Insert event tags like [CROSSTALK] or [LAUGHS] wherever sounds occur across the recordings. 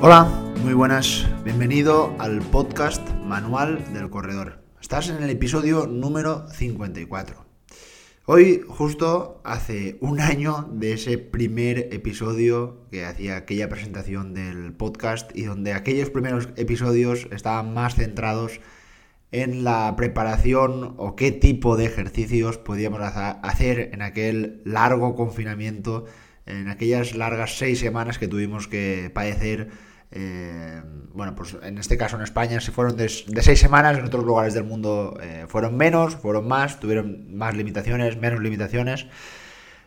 Hola, muy buenas. Bienvenido al podcast Manual del Corredor. Estás en el episodio número 54. Hoy justo hace un año de ese primer episodio que hacía aquella presentación del podcast y donde aquellos primeros episodios estaban más centrados en la preparación o qué tipo de ejercicios podíamos hacer en aquel largo confinamiento, en aquellas largas seis semanas que tuvimos que padecer eh, bueno, pues en este caso en España si fueron de, seis semanas, en otros lugares del mundo eh, fueron menos, fueron más, tuvieron más limitaciones, menos limitaciones.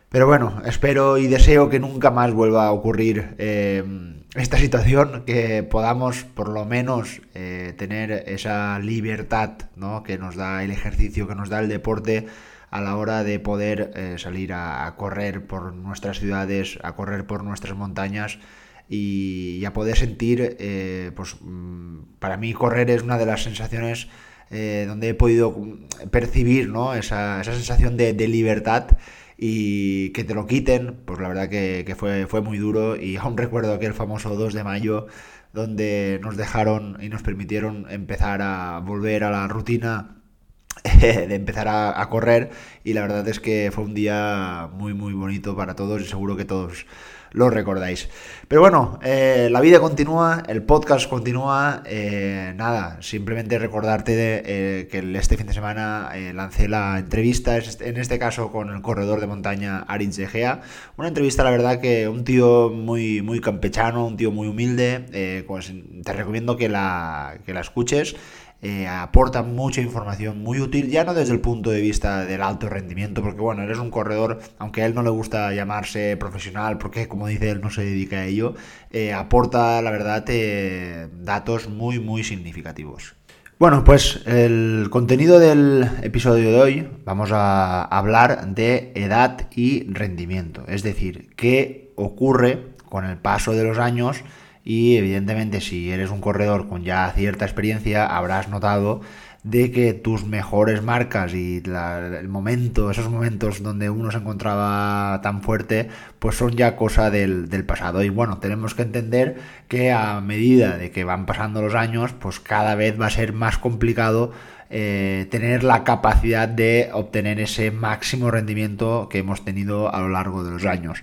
Pero bueno, espero y deseo que nunca más vuelva a ocurrir eh, esta situación, que podamos por lo menos tener esa libertad ¿no? que nos da el ejercicio, que nos da el deporte a la hora de poder salir a correr por nuestras ciudades, a correr por nuestras montañas y, a poder sentir, eh, pues mm, para mí correr es una de las sensaciones eh, donde he podido percibir ¿no? esa, sensación de, libertad y que te lo quiten, pues la verdad que, fue, fue muy duro y [LAUGHS] aún recuerdo aquel famoso 2 de mayo donde nos dejaron y nos permitieron empezar a volver a la rutina [LAUGHS] de empezar a, correr y la verdad es que fue un día muy muy bonito para todos y seguro que todos lo recordáis. Pero bueno, eh, la vida continúa, el podcast continúa. Eh, nada, simplemente recordarte eh, que este fin de semana lancé la entrevista, en este caso con el corredor de montaña Aritz Egea. Una entrevista, la verdad, que un tío muy, muy campechano, un tío muy humilde. pues te recomiendo que la, que la escuches. Eh, aporta mucha información muy útil, ya no desde el punto de vista del alto rendimiento, porque bueno, eres un corredor, aunque a él no le gusta llamarse profesional, porque como dice él no se dedica a ello, eh, aporta la verdad eh, datos muy muy significativos. Bueno, pues el contenido del episodio de hoy vamos a hablar de edad y rendimiento, es decir, qué ocurre con el paso de los años y evidentemente si eres un corredor con ya cierta experiencia habrás notado de que tus mejores marcas y el momento, esos momentos donde uno se encontraba tan fuerte, pues son ya cosa del, pasado. Y bueno, tenemos que entender que a medida de que van pasando los años, pues cada vez va a ser más complicado eh, tener la capacidad de obtener ese máximo rendimiento que hemos tenido a lo largo de los años.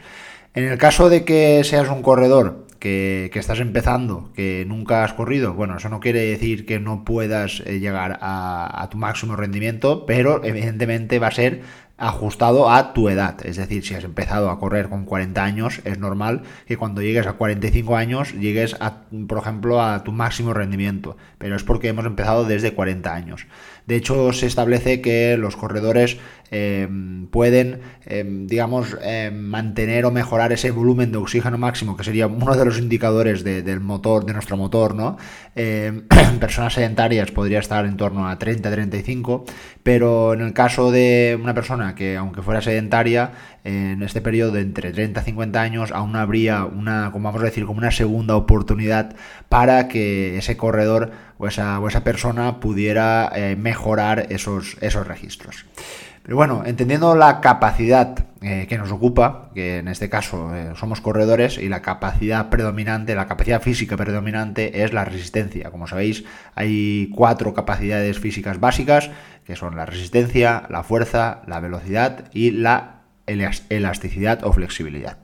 En el caso de que seas un corredor que, estás empezando, que nunca has corrido, bueno, eso no quiere decir que no puedas eh, llegar a, a tu máximo rendimiento, pero evidentemente va a ser ajustado a tu edad. Es decir, si has empezado a correr con 40 años, es normal que cuando llegues a 45 años llegues, a, por ejemplo, a tu máximo rendimiento. Pero es porque hemos empezado desde 40 años. De hecho, se establece que los corredores em, pueden, em, digamos, em, mantener o mejorar ese volumen de oxígeno máximo, que sería uno de los indicadores del motor, de nuestro motor, ¿no? [CLEARS THROAT] personas sedentarias podría estar en torno a 30-35, pero en el caso de una persona que, aunque fuera sedentaria, en este periodo de entre 30 y 50 años aún habría una, como vamos a decir, como una segunda oportunidad para que ese corredor o esa, o esa persona pudiera eh, mejorar esos, esos registros. Pero bueno, entendiendo la capacidad eh, que nos ocupa, que en este caso eh, somos corredores, y la capacidad predominante, la capacidad física predominante es la resistencia. Como sabéis, hay cuatro capacidades físicas básicas, que son la resistencia, la fuerza, la velocidad y la elasticidad o flexibilidad.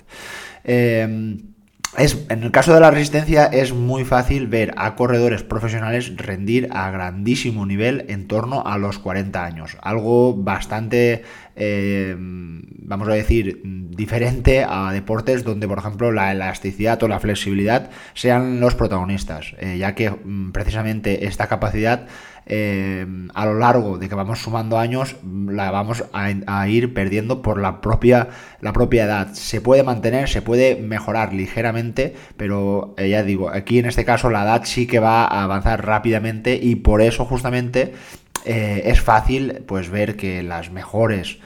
Em, es, en el caso de la resistencia es muy fácil ver a corredores profesionales rendir a grandísimo nivel en torno a los 40 años. Algo bastante, em, vamos a decir, diferente a deportes donde, por ejemplo, la elasticidad o la flexibilidad sean los protagonistas, eh, ya que mm, precisamente esta capacidad eh, a lo largo de que vamos sumando años, la vamos a, ir perdiendo por la propia, la propia edad. Se puede mantener, se puede mejorar ligeramente, pero eh, ya digo, aquí en este caso la edad sí que va a avanzar rápidamente y por eso justamente eh, es fácil pues ver que las mejores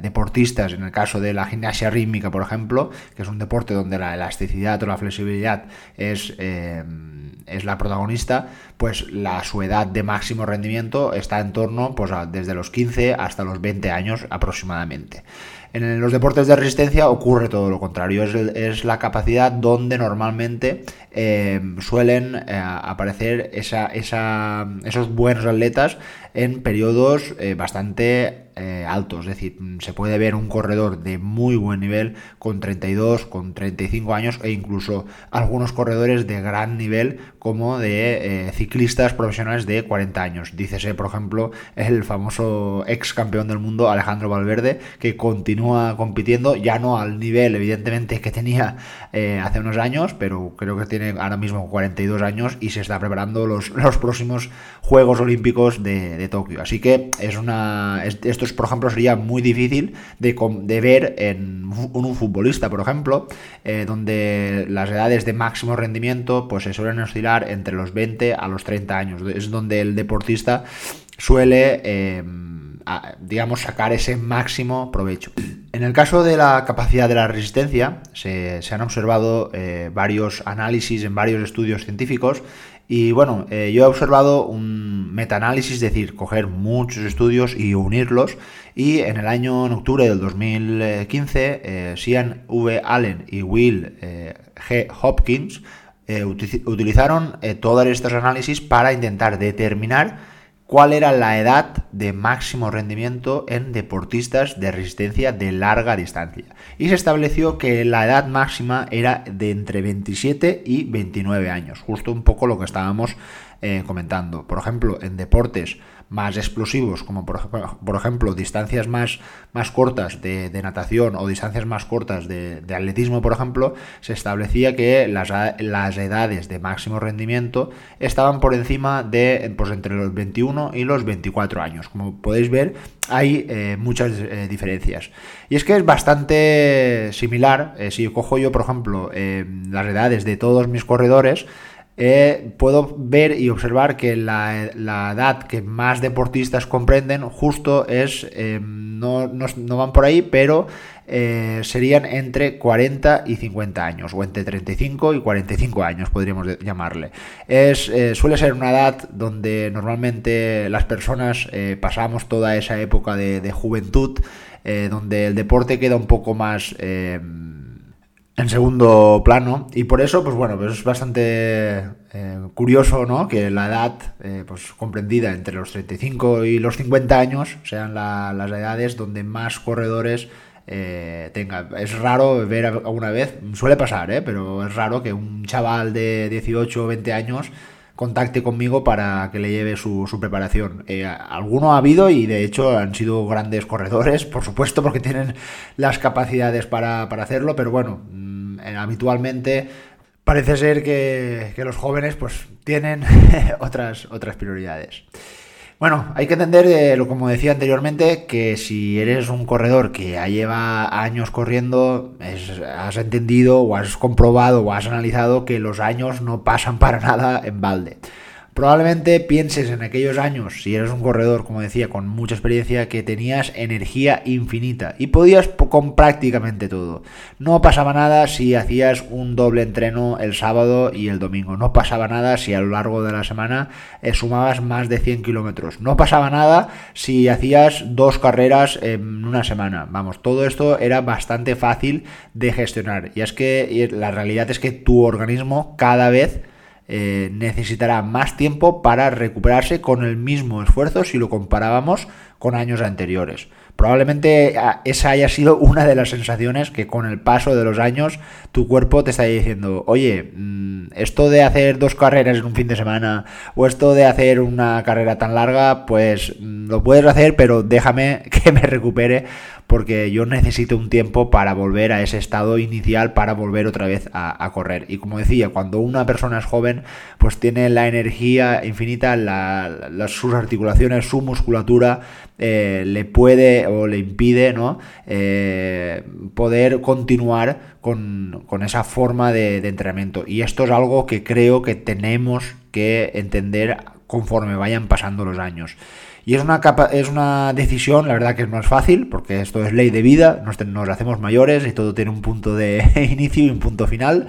deportistas, en el caso de la gimnasia rítmica, por ejemplo, que es un deporte donde la elasticidad o la flexibilidad es es la protagonista, pues la su edad de máximo rendimiento está en torno pues desde los 15 hasta los 20 años aproximadamente. En los deportes de resistencia ocurre todo lo contrario, es, la capacidad donde normalmente eh, suelen eh, aparecer esos buenos atletas en periodos eh, bastante eh, altos. Es decir, se puede ver un corredor de muy buen nivel con 32, con 35 años e incluso algunos corredores de gran nivel como de eh, ciclistas profesionales de 40 años. Dícese, por ejemplo, el famoso ex campeón del mundo Alejandro Valverde que continúa compitiendo, ya no al nivel evidentemente que tenía hace unos años, pero creo que tiene ahora mismo 42 años y se está preparando los, los próximos Juegos Olímpicos de de Tokio. Así que es una. esto, es, por ejemplo, sería muy difícil de, de ver en un, futbolista, por ejemplo, eh, donde las edades de máximo rendimiento pues se suelen oscilar entre los 20 a los 30 años. Es donde el deportista suele. Eh, digamos, sacar ese máximo provecho. En el caso de la capacidad de la resistencia, se, han observado eh, varios análisis en varios estudios científicos y bueno, eh, yo he observado un metaanálisis, es decir, coger muchos estudios y unirlos. Y en el año octubre del 2015, eh, Sian V. Allen y Will eh, G. Hopkins utilizaron todos estos análisis para intentar determinar cuál era la edad de máximo rendimiento en deportistas de resistencia de larga distancia. Y se estableció que la edad máxima era de entre 27 y 29 años, justo un poco lo que estábamos eh, comentando. Por ejemplo, en deportes más explosivos, como por, ejemplo distancias más, más cortas de, natación o distancias más cortas de, atletismo, por ejemplo, se establecía que las, las, edades de máximo rendimiento estaban por encima de pues, entre los 21 y los 24 años. Como podéis ver, hay eh, muchas eh, diferencias. Y es que es bastante similar, eh, si cojo yo, por ejemplo, las edades de todos mis corredores, eh, puedo ver y observar que la, edad que más deportistas comprenden justo es, eh, no, van por ahí, pero eh, serían entre 40 y 50 años, o entre 35 y 45 años, podríamos llamarle. Es, suele ser una edad donde normalmente las personas pasamos toda esa época de juventud, donde el deporte queda un poco más en segundo plano y por eso pues bueno pues es bastante eh, curioso ¿no? que la edad eh, pues comprendida entre los 35 y los 50 años sean las edades donde más corredores eh, tenga es raro ver alguna vez suele pasar ¿eh? pero es raro que un chaval de 18 o 20 años contacte conmigo para que le lleve su, preparación. Eh, alguno ha habido y de hecho han sido grandes corredores, por supuesto, porque tienen las capacidades para, hacerlo, pero bueno, mm, eh, habitualmente parece ser que, que, los jóvenes pues tienen [LAUGHS] otras, otras prioridades. Bueno, hay que entender, eh, lo como decía anteriormente, que si eres un corredor que ya lleva años corriendo, has entendido o has comprobado o has analizado que los años no pasan para [LAUGHS] nada en balde. Probablemente pienses en aquellos años, si eres un corredor, como decía, con mucha experiencia, que tenías energía infinita y podías con prácticamente todo. No pasaba nada si hacías un doble entreno el sábado y el domingo. No pasaba nada si a lo largo de la semana eh, sumabas más de 100 kilómetros. No pasaba nada si hacías dos carreras en una semana. Vamos, todo esto era bastante fácil de gestionar. Y es que la realidad es que tu organismo cada vez eh, necesitará más tiempo para recuperarse con el mismo esfuerzo si lo comparábamos con años anteriores. Probablemente ah, esa haya sido una de las sensaciones que con el paso de los años tu cuerpo te está diciendo, oye, mm, esto de hacer dos carreras en un fin de semana o esto de hacer una carrera tan larga, pues mm, lo puedes hacer, pero déjame [LAUGHS] que me recupere porque yo necesito un tiempo para volver a ese estado inicial, para volver otra vez a, correr. Y como decía, cuando una persona es joven, pues tiene la energía infinita, sus articulaciones, su musculatura, eh, le puede o le impide ¿no? Eh, poder continuar con, esa forma de, de entrenamiento. Y esto es algo que creo que tenemos que entender conforme vayan pasando los años. Y es una, es una decisión, la verdad que no es fácil, porque esto es ley de vida, nos, hacemos mayores y todo tiene un punto de [LAUGHS] inicio y un punto final.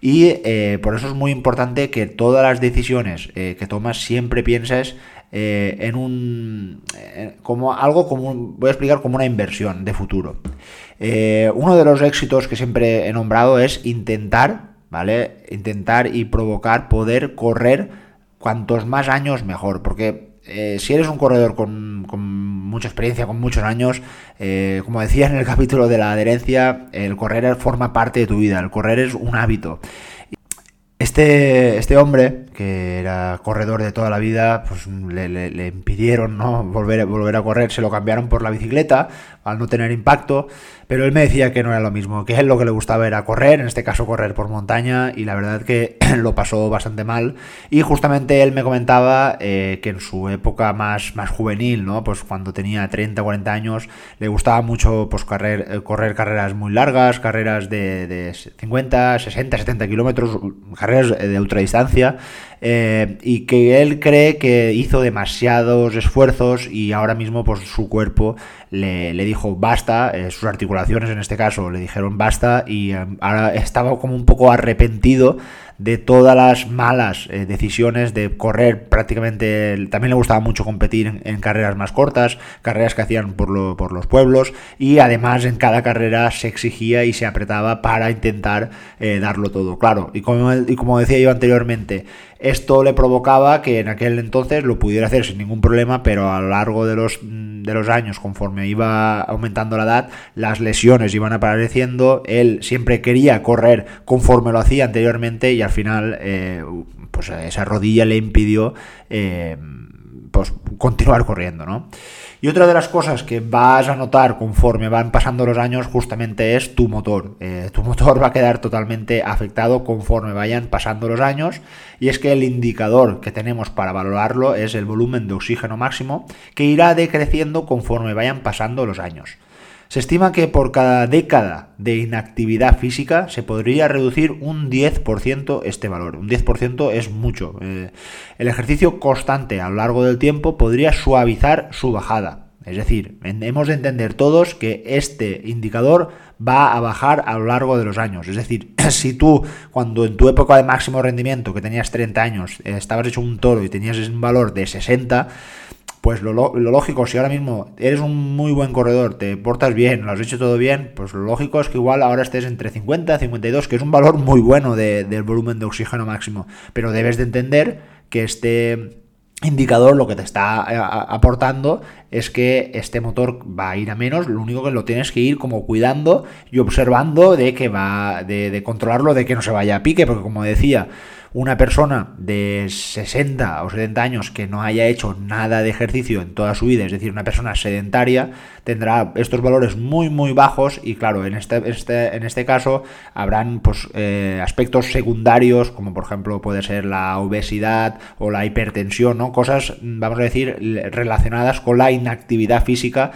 Y eh, por eso es muy importante que todas las decisiones eh, que tomas siempre pienses eh, en un como algo como voy a explicar como una inversión de futuro. uno de los éxitos que siempre he nombrado es intentar, ¿vale? Intentar y provocar poder correr cuantos más años mejor, porque eh, si eres un corredor con, mucha experiencia, con muchos años, eh, como decía en el [LAUGHS] capítulo de la adherencia, el correr forma parte de tu vida, el correr es un hábito. Este, este hombre, que era corredor de toda la vida, pues le, impidieron ¿no? [LAUGHS] volver, volver a correr, se lo cambiaron por la bicicleta al no tener impacto, pero él me decía que no era lo mismo, que él lo que le gustaba era correr, en este caso correr por montaña, y la verdad que [CLEARS THROAT] lo pasó bastante mal. Y justamente él me comentaba eh, que en su época más, más juvenil, ¿no? pues cuando tenía 30, 40 años, le gustaba mucho pues, correr, eh, correr carreras muy largas, carreras de, de 50, 60, 70 kilómetros, de ultradistancia eh, y que él cree que hizo demasiados esfuerzos y ahora mismo pues su cuerpo le, dijo basta, eh, sus articulaciones en este caso le dijeron basta y eh, ahora estaba como un poco arrepentido de todas las malas decisiones de correr prácticamente, también le gustaba mucho competir en, carreras más cortas, carreras que hacían por, por, los pueblos y además en cada carrera se exigía y se apretaba para intentar darlo todo, claro, y como, y como decía yo anteriormente, esto le provocaba que en aquel entonces lo pudiera hacer sin ningún problema, pero a lo largo de los, de los años, conforme iba aumentando la edad, las lesiones iban apareciendo, él siempre quería correr conforme lo hacía anteriormente y al final eh, pues esa rodilla le impidió eh, pues continuar corriendo, ¿no? Y otra de las cosas que vas a notar conforme van pasando los años justamente es tu motor. Eh, tu motor va a quedar totalmente afectado conforme vayan pasando los años y es que el indicador que tenemos para valorarlo es el volumen de oxígeno máximo que irá decreciendo conforme vayan pasando los años. Se estima que por cada década de inactividad física se podría reducir un 10% este valor. Un 10% es mucho. Eh, el ejercicio constante a lo largo del tiempo podría suavizar su bajada. Es decir, hemos de entender todos que este indicador va a bajar a lo largo de los años. Es decir, [CLEARS THROAT] si tú cuando en tu época de máximo rendimiento, que tenías 30 años, eh, estabas hecho un toro y tenías un valor de 60, pues lo, lógico, si ahora mismo eres un muy buen corredor, te portas bien, lo has hecho todo bien, pues lo lógico es que igual ahora estés entre 50 y 52, que es un valor muy bueno del volumen de oxígeno máximo. Pero debes de entender que este indicador lo que te está eh, aportando es que este motor va a ir a menos, lo único que lo tienes que ir como cuidando y observando de que va, de, de controlarlo, de que no se vaya a pique, porque como decía, una persona de 60 o 70 años que no haya hecho nada de ejercicio en toda su vida, es decir, una persona sedentaria, tendrá estos valores muy muy bajos y claro, en este, este en este caso habrán pues, eh, aspectos secundarios como por ejemplo puede ser la obesidad o la hipertensión, ¿no? cosas, vamos a decir, relacionadas con la inactividad física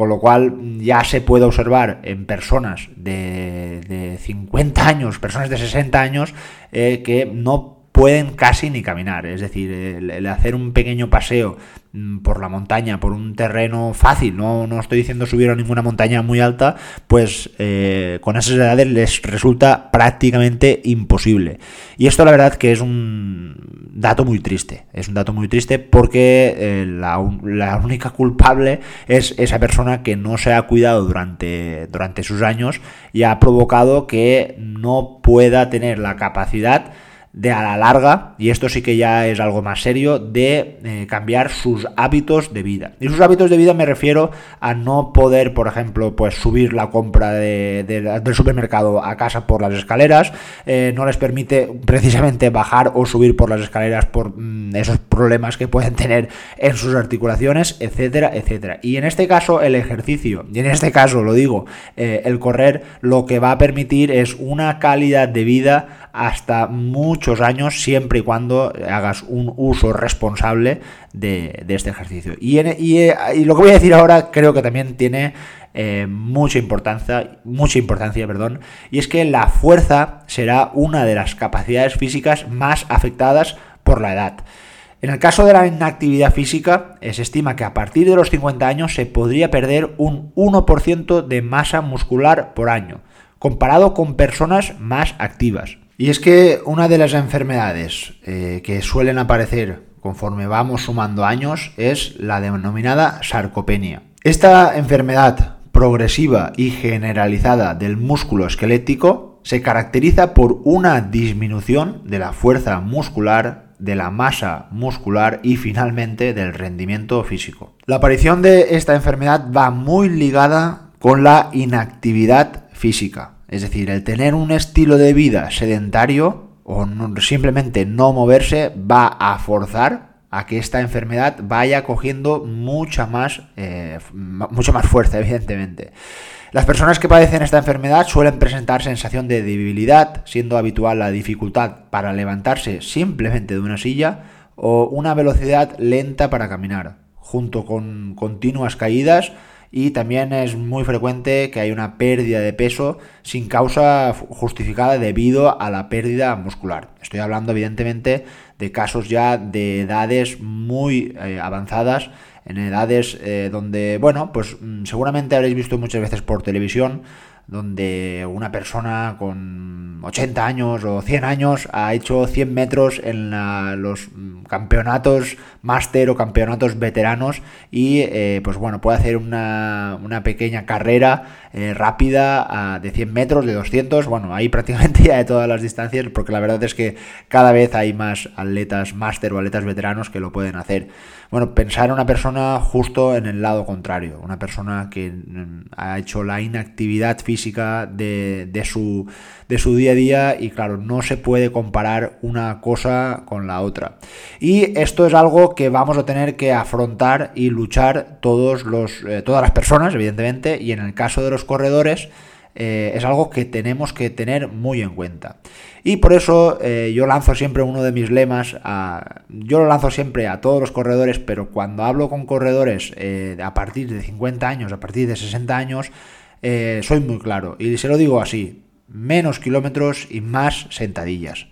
con lo cual ya se puede observar en personas de, de 50 años, personas de 60 años, eh, que no pueden casi ni caminar. Es decir, el, hacer un pequeño paseo mm, por la montaña, por un terreno fácil, no, no estoy diciendo subir a ninguna montaña muy alta, pues eh, con esas edades les resulta prácticamente imposible. Y esto la verdad que es un dato muy triste, es un dato muy triste porque eh, la, la, única culpable es esa persona que no se ha cuidado durante, durante sus años y ha provocado que no pueda tener la capacidad de a la larga, y esto sí que ya es algo más serio, de eh, cambiar sus hábitos de vida. Y sus hábitos de vida me refiero a no poder, por ejemplo, pues subir la compra de, del supermercado a casa por las escaleras, eh, no les permite precisamente bajar o subir por las escaleras por mm, esos problemas que pueden tener en sus articulaciones, etcétera, etcétera. Y en este caso el ejercicio, y en este caso lo digo, eh, el correr lo que va a permitir es una calidad de vida hasta muchos años siempre y cuando hagas un uso responsable de, este ejercicio. Y, y, lo que voy a decir ahora creo que también tiene eh, mucha importancia, mucha importancia, perdón, y es que la fuerza será una de las capacidades físicas más afectadas por la edad. En el caso de la inactividad física, se estima que a partir de los 50 años se podría perder un 1% de masa muscular por año, comparado con personas más activas. Y es que una de las enfermedades eh, que suelen aparecer conforme vamos sumando años, es la denominada sarcopenia. Esta enfermedad progresiva y generalizada del músculo esquelético se caracteriza por una disminución de la fuerza muscular, de la masa muscular y finalmente del rendimiento físico. La aparición de esta enfermedad va muy ligada con la inactividad física, es decir, el tener un estilo de vida sedentario o simplemente no moverse va a forzar a que esta enfermedad vaya cogiendo mucha más, eh, mucha más fuerza, [LAUGHS] evidentemente. Las personas que padecen esta enfermedad suelen presentar sensación de debilidad, siendo habitual la dificultad para levantarse simplemente de una silla o una velocidad lenta para caminar, junto con continuas caídas y también es muy frecuente que hay una pérdida de peso sin causa justificada debido a la pérdida muscular. Estoy hablando evidentemente de casos ya de edades muy eh, avanzadas, en edades eh, donde, bueno, pues mm, seguramente habréis visto muchas veces por televisión donde una persona con 80 años o 100 años ha hecho 100 metros en los campeonatos máster o campeonatos veteranos y eh, pues bueno, puede hacer una, pequeña carrera eh, rápida de 100 metros, de 200, bueno, ahí [LAUGHS] prácticamente ya de todas las distancias porque la verdad es que cada vez hay más atletas máster o atletas veteranos que lo pueden hacer. Bueno, pensar en una persona justo en el lado contrario, una persona que mm, ha hecho la inactividad física de, de, su, de su día a día y claro, no se puede comparar una cosa con la otra. Y esto es algo que vamos a tener que afrontar y luchar todos los, eh, todas las personas, evidentemente, y en el caso de los corredores, eh, es algo que tenemos que tener muy en cuenta. Y por eso eh, yo lanzo siempre uno de mis lemas, yo lo lanzo siempre a todos los corredores, pero cuando hablo con corredores eh, a partir de 50 años, a partir de 60 años, soy muy claro. Y se lo digo así, menos kilómetros y más sentadillas.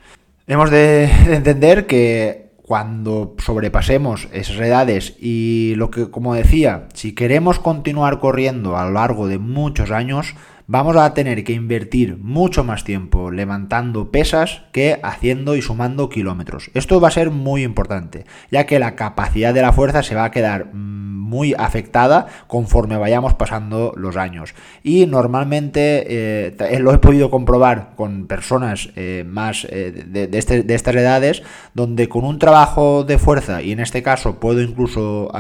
Hemos de entender que cuando sobrepasemos esas edades y lo que, como decía, si queremos continuar corriendo a lo largo de muchos años, vamos a tener que invertir mucho más tiempo levantando pesas que haciendo y sumando kilómetros. Esto va a ser muy importante, ya que la capacidad de la fuerza se va a quedar mm, muy afectada conforme vayamos pasando los años. Y normalmente eh, lo he podido comprobar con personas eh, más eh, este, de, estas edades, donde con un trabajo de fuerza, y en este caso puedo incluso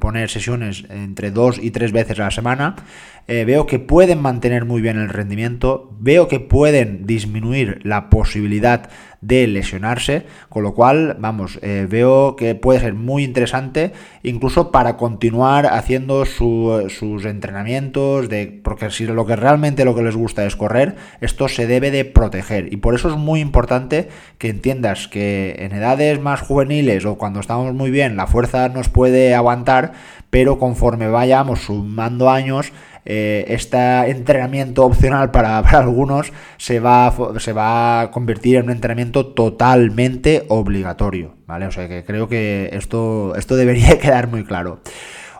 poner sesiones entre dos y tres veces a la semana, veo que pueden mantener muy bien el rendimiento, veo que pueden disminuir la posibilidad de lesionarse, con lo cual, vamos, eh, veo que puede ser muy interesante incluso para continuar haciendo sus entrenamientos, de, porque si lo que realmente lo que les gusta es correr, esto se debe de proteger. Y por eso es muy importante que entiendas que en edades más juveniles o cuando estamos muy bien la fuerza nos puede aguantar, pero conforme vayamos sumando años, eh, este entrenamiento opcional para, [LAUGHS] algunos se va, se va a convertir en un entrenamiento totalmente obligatorio, ¿vale? O sea que creo que esto, esto debería [LAUGHS] quedar muy claro.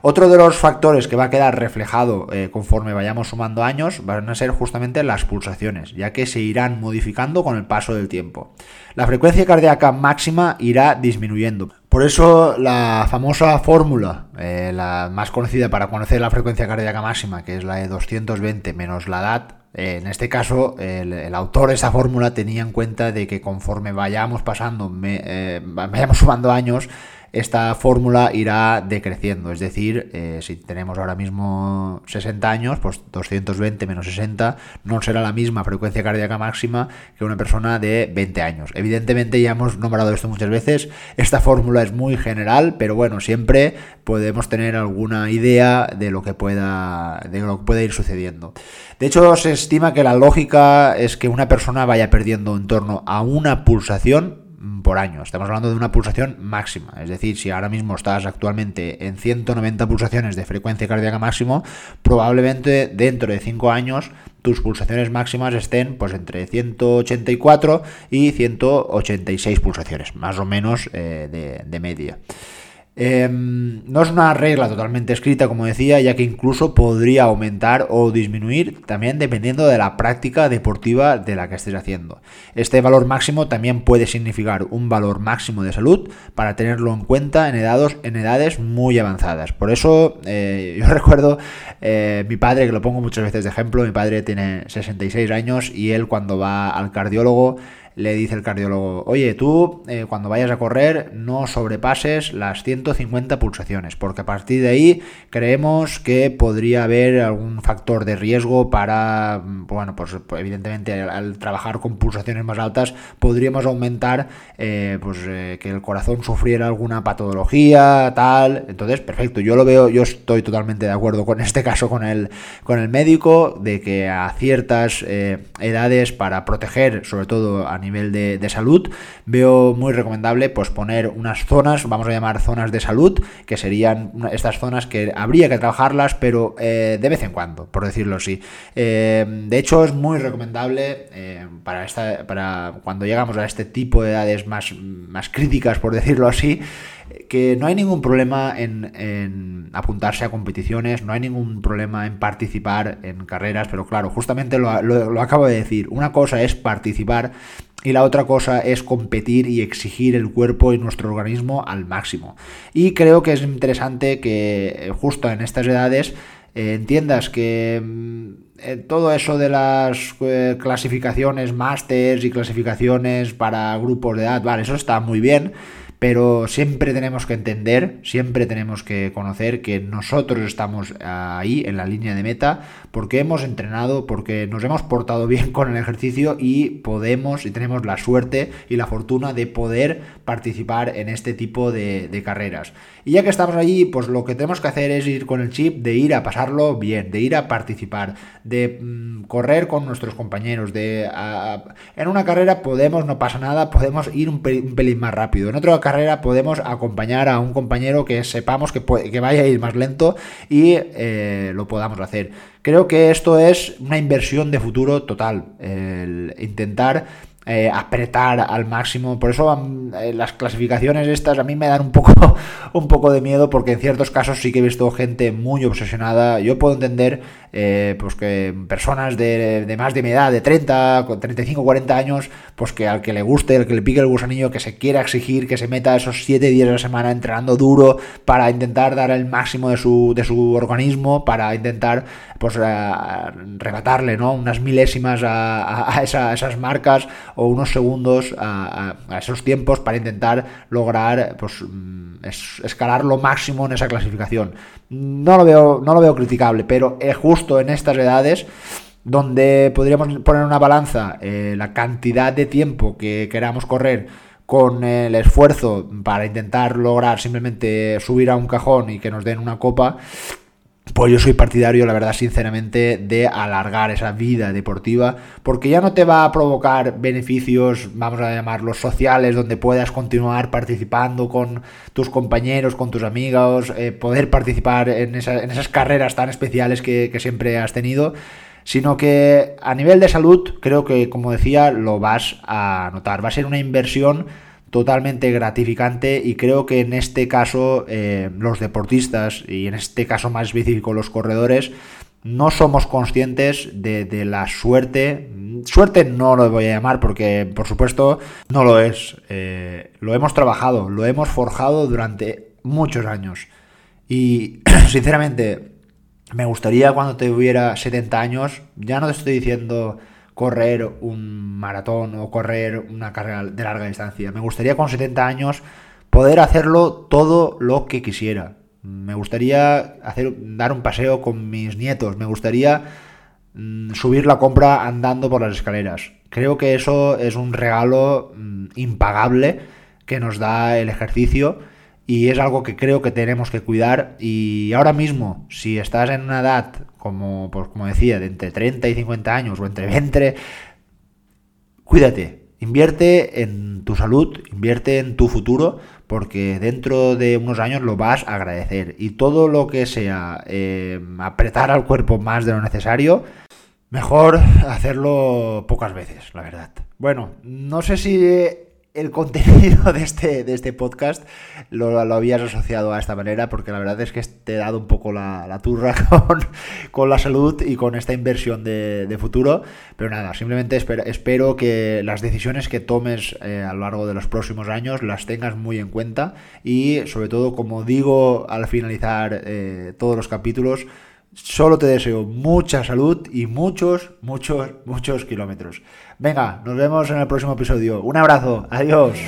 Otro de los factores que va a quedar reflejado eh, conforme vayamos sumando años van a ser justamente las pulsaciones, ya que se irán modificando con el paso del tiempo. La frecuencia cardíaca máxima irá disminuyendo. Por eso la famosa fórmula, eh, la más conocida para conocer la frecuencia cardíaca máxima, que es la de 220 menos la edad, eh, en este caso, el, autor de esa fórmula tenía en cuenta de que conforme vayamos pasando, vayamos sumando años, esta fórmula irá decreciendo. Es decir, eh, si tenemos ahora mismo 60 años, pues 220 menos 60 no será la misma frecuencia cardíaca máxima que una persona de 20 años. Evidentemente ya hemos nombrado esto muchas veces, esta fórmula es muy general, pero bueno, siempre podemos tener alguna idea de lo que pueda, de lo que puede ir sucediendo. De hecho, se estima que la lógica es que una persona vaya perdiendo en torno a una pulsación por año. Estamos hablando de una pulsación máxima. Es decir, si ahora mismo estás actualmente en 190 pulsaciones de frecuencia cardíaca máximo, probablemente dentro de 5 años tus pulsaciones máximas estén pues entre 184 y 186 pulsaciones, más o menos eh, de, media. Em, no es una regla totalmente escrita, como decía, ya que incluso podría aumentar o disminuir también dependiendo de la práctica deportiva de la que estés haciendo. Este valor máximo también puede significar un valor máximo de salud para tenerlo en cuenta en, en edades muy avanzadas. Por eso eh, [LAUGHS] yo recuerdo eh, mi padre, que lo pongo muchas veces de ejemplo, mi padre tiene 66 años y él cuando va al cardiólogo le dice el cardiólogo, oye, tú eh, cuando vayas a correr no sobrepases las 150 pulsaciones, porque a partir de ahí creemos que podría haber algún factor de riesgo para, mm, bueno, pues evidentemente al, trabajar con pulsaciones más altas podríamos aumentar eh, pues eh, que el corazón sufriera alguna patología, tal. Entonces, perfecto, yo lo veo, yo estoy totalmente de acuerdo con este caso con el, con el médico, de que a ciertas edades para proteger, sobre todo a nivel de, salud, veo muy recomendable pues poner unas zonas, vamos a llamar zonas de salud, que serían estas zonas que habría que trabajarlas, pero eh, de vez en cuando, por decirlo así. Eh, de hecho, es muy recomendable eh, para, esta, para cuando llegamos a este tipo de edades más, más críticas, por decirlo así, que no hay ningún problema en, apuntarse a competiciones, no hay ningún problema en participar en carreras, pero claro, justamente lo, lo, acabo de decir, una cosa es participar y la otra cosa es competir y exigir el cuerpo y nuestro organismo al máximo. Y creo que es interesante que eh, justo en estas edades eh, entiendas que mm, eh, todo eso de las clasificaciones másters y clasificaciones para grupos de edad, vale, eso está muy bien pero siempre tenemos que entender, siempre tenemos que conocer que nosotros estamos ahí en la línea de meta porque hemos entrenado, porque nos hemos portado [LAUGHS] bien con el ejercicio y podemos y tenemos la suerte y la fortuna de poder participar en este tipo de, carreras. Y ya que estamos allí, pues lo que tenemos que hacer es ir con el chip de ir a pasarlo bien, de ir a participar, de mm, correr con nuestros compañeros, de en una carrera podemos, no pasa nada, podemos ir un, pelín, más rápido. En otra carrera podemos acompañar a un compañero que sepamos que, que vaya a ir más lento y eh, lo podamos hacer. Creo que esto es una inversión de futuro total, el intentar eh, apretar al máximo. Por eso eh, las clasificaciones estas a mí me dan un poco, [LAUGHS] un poco de miedo porque en ciertos casos sí que he visto gente muy obsesionada. Yo puedo entender eh, pues que personas de, más de mi edad, de 30, 35, 40 años, pues que al que le guste, al que le pique el gusanillo, que se quiera exigir, que se meta esos 7 días a la semana entrenando duro para intentar dar el máximo de su, de su organismo, para intentar pues rebatarle ¿no? unas milésimas a, esas marcas o unos segundos a, esos tiempos para intentar lograr pues, mm, escalar lo máximo en esa clasificación. No lo veo, no lo veo criticable, pero justo en estas edades donde podríamos poner una balanza eh, la cantidad de tiempo que queramos correr con el esfuerzo para intentar lograr simplemente subir a un cajón y que nos den una copa, pues yo soy partidario, la verdad, sinceramente, de alargar esa vida deportiva, porque ya no te va a provocar beneficios, vamos a llamarlos sociales, donde puedas continuar participando con tus compañeros, con tus amigos, eh, poder participar en, esas carreras tan especiales que, que siempre has tenido, sino que a nivel de salud, creo que, como decía, lo vas a notar. Va a ser una inversión totalmente gratificante y creo que en este caso eh, los deportistas y en este caso más específico los corredores no somos conscientes de, la suerte. Suerte no lo voy a llamar porque por supuesto no lo es. Eh, lo hemos trabajado, lo hemos forjado durante muchos años. Y [CLEARS THROAT] sinceramente me gustaría cuando tuviera 70 años, ya no te estoy diciendo correr un maratón o correr una carrera de larga distancia. Me gustaría con 70 años poder hacerlo todo lo que quisiera. Me gustaría hacer, dar un paseo con mis nietos. Me gustaría mm, subir la compra andando por las escaleras. Creo que eso es un regalo mm, impagable que nos da el ejercicio y es algo que creo que tenemos que cuidar y ahora mismo si estás en una edad como pues como decía de entre 30 y 50 años o entre 20 cuídate invierte en tu salud invierte en tu futuro porque dentro de unos años lo vas a agradecer. Y todo lo que sea eh, apretar al cuerpo más de lo necesario mejor hacerlo pocas veces la verdad. Bueno no sé si el contenido de este, de este podcast lo, habías asociado a esta manera, porque la verdad es que te he dado un poco la, turra [LAUGHS] con, la salud y con esta inversión de, futuro. Pero nada, simplemente espero, que las decisiones que tomes eh, a lo largo de los próximos años las tengas muy en cuenta y sobre todo, como digo al finalizar eh, todos los capítulos, Solo te deseo mucha salud y muchos, muchos, muchos kilómetros. Venga, nos vemos en el próximo episodio. Un abrazo, adiós.